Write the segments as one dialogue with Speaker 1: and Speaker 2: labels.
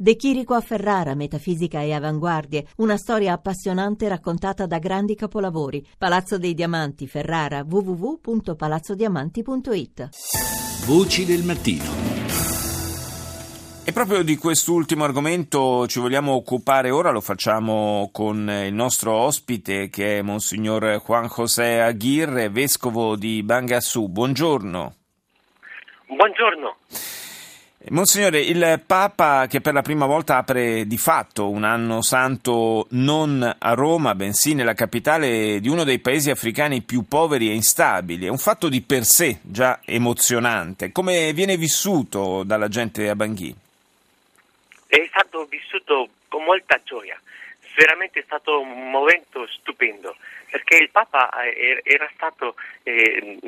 Speaker 1: De Chirico a Ferrara, metafisica e avanguardie, una storia appassionante raccontata da grandi capolavori. Palazzo dei Diamanti, Ferrara, www.palazzodiamanti.it.
Speaker 2: Voci del mattino.
Speaker 3: E proprio di quest'ultimo argomento ci vogliamo occupare ora, lo facciamo con il nostro ospite che è Monsignor Juan José Aguirre, vescovo di Bangassù. Buongiorno.
Speaker 4: Buongiorno.
Speaker 3: Monsignore, il Papa che per la prima volta apre di fatto un anno santo non a Roma, bensì nella capitale di uno dei paesi africani più poveri e instabili, è un fatto di per sé già emozionante. Come viene vissuto dalla gente a Bangui?
Speaker 4: È stato vissuto con molta gioia, veramente è stato un momento stupendo, perché il Papa era stato eh,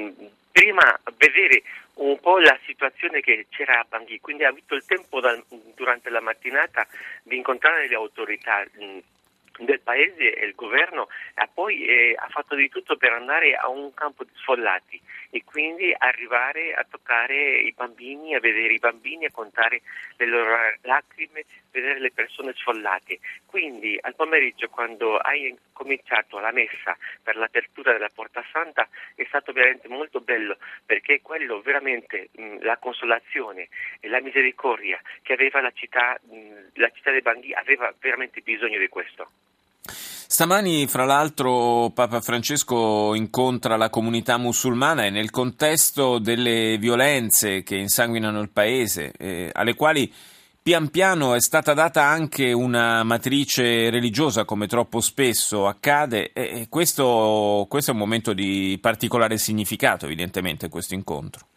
Speaker 4: prima vedere un po' la situazione che c'era a Bangui, quindi ha avuto il tempo da, durante la mattinata di incontrare le autorità del paese e il governo e poi eh, ha fatto di tutto per andare a un campo di sfollati e quindi arrivare a toccare i bambini, a vedere i bambini, a contare le loro lacrime, vedere le persone sfollate. Quindi al pomeriggio quando hai cominciato la messa per l'apertura della Porta Santa è stato veramente molto bello perché quello veramente mh, la consolazione e la misericordia che aveva la città, mh, la città dei Bangui aveva veramente bisogno di questo.
Speaker 3: Stamani, fra l'altro, Papa Francesco incontra la comunità musulmana e nel contesto delle violenze che insanguinano il paese, eh, alle quali pian piano è stata data anche una matrice religiosa, come troppo spesso accade, e questo, questo è un momento di particolare significato, evidentemente, questo incontro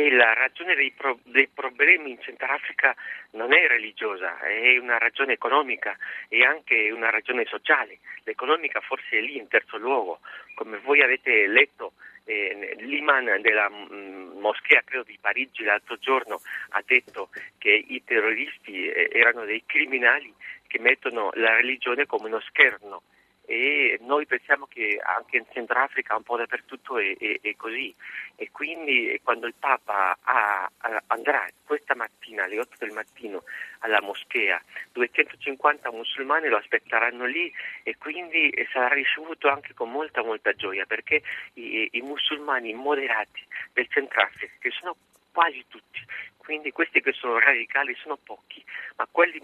Speaker 4: e la ragione dei, pro- dei, problemi in Centrafrica non è religiosa, è una ragione economica e anche una ragione sociale. L'economica forse è lì in terzo luogo, come voi avete letto. Eh, l'imam della mm, moschea, credo di Parigi, l'altro giorno ha detto che i terroristi eh, erano dei criminali che mettono la religione come uno scherno e noi pensiamo che anche in Centrafrica un po' dappertutto è, è, è così. E quindi quando il Papa ha, andrà questa mattina alle 8 del mattino alla moschea 250 musulmani lo aspetteranno lì e quindi sarà ricevuto anche con molta molta gioia perché i, i musulmani moderati del Centrafrica che sono quasi tutti quindi questi che sono radicali sono pochi, ma quelli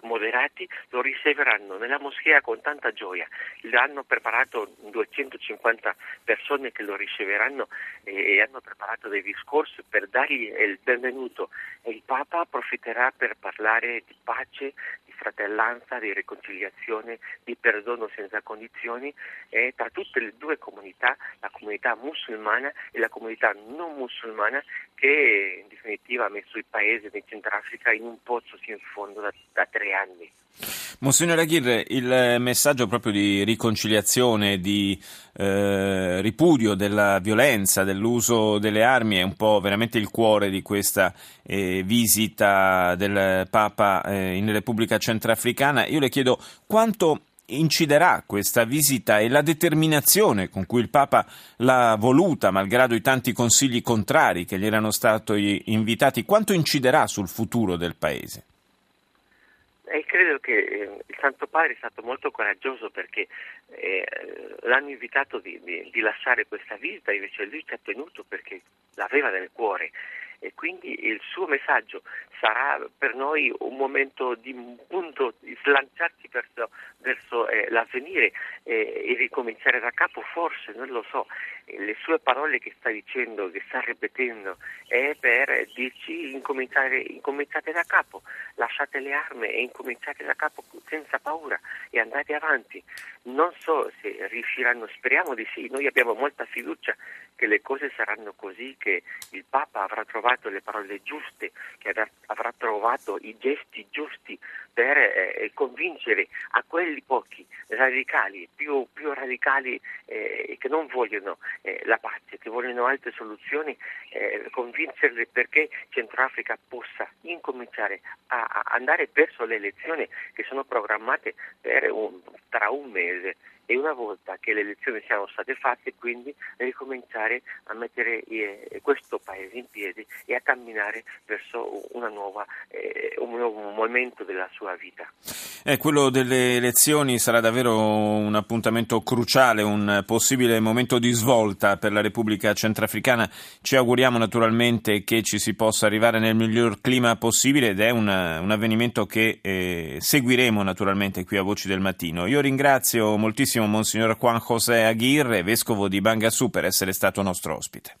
Speaker 4: moderati lo riceveranno nella moschea con tanta gioia. Hanno preparato 250 persone che lo riceveranno e hanno preparato dei discorsi per dargli il benvenuto e il Papa approfitterà per parlare di pace, fratellanza, di riconciliazione, di perdono senza condizioni e tra tutte le due comunità, la comunità musulmana e la comunità non musulmana che in definitiva ha messo il paese del Centrafrica in un pozzo sin in fondo da, da tre anni.
Speaker 3: Monsignore Aguirre, il messaggio proprio di riconciliazione, di eh, ripudio della violenza, dell'uso delle armi è un po' veramente il cuore di questa eh, visita del Papa eh, in Repubblica Centrafricana. Io le chiedo quanto inciderà questa visita e la determinazione con cui il Papa l'ha voluta, malgrado i tanti consigli contrari che gli erano stati invitati, quanto inciderà sul futuro del Paese?
Speaker 4: E credo che eh, il Santo Padre è stato molto coraggioso perché eh, l'hanno invitato di, di, di, lasciare questa visita, invece lui ci ha tenuto perché l'aveva nel cuore e quindi il suo messaggio sarà per noi un momento di punto di slanciarci verso, verso eh, l'avvenire eh, e ricominciare da capo, forse, non lo so, le sue parole che sta dicendo, che sta ripetendo, è per dirci incominciate da capo, lasciate le armi e incominciate da capo senza paura e andate avanti. Non so se riusciranno, speriamo di sì, noi abbiamo molta fiducia che le cose saranno così, che il Papa avrà trovato le parole giuste, che avrà trovato i gesti giusti per eh, convincere a quelli pochi radicali, più, più radicali eh, che non vogliono eh, la pace, che vogliono altre soluzioni, eh, convincerli perché Centroafrica possa incominciare a, a, andare verso le elezioni che sono programmate un, tra un mese e una volta che le elezioni siano state fatte quindi ricominciare a mettere eh, questo paese in piedi e a camminare verso nuova, eh, un nuovo momento della sua vita.
Speaker 3: Eh, quello delle elezioni sarà davvero un appuntamento cruciale, un possibile momento di svolta per la Repubblica Centrafricana. Ci auguriamo naturalmente che ci si possa arrivare nel miglior clima possibile ed è un, un avvenimento che eh, seguiremo naturalmente qui a Voci del Mattino. Io ringrazio moltissimo Monsignor Juan José Aguirre, vescovo di Bangasù, per essere stato nostro ospite.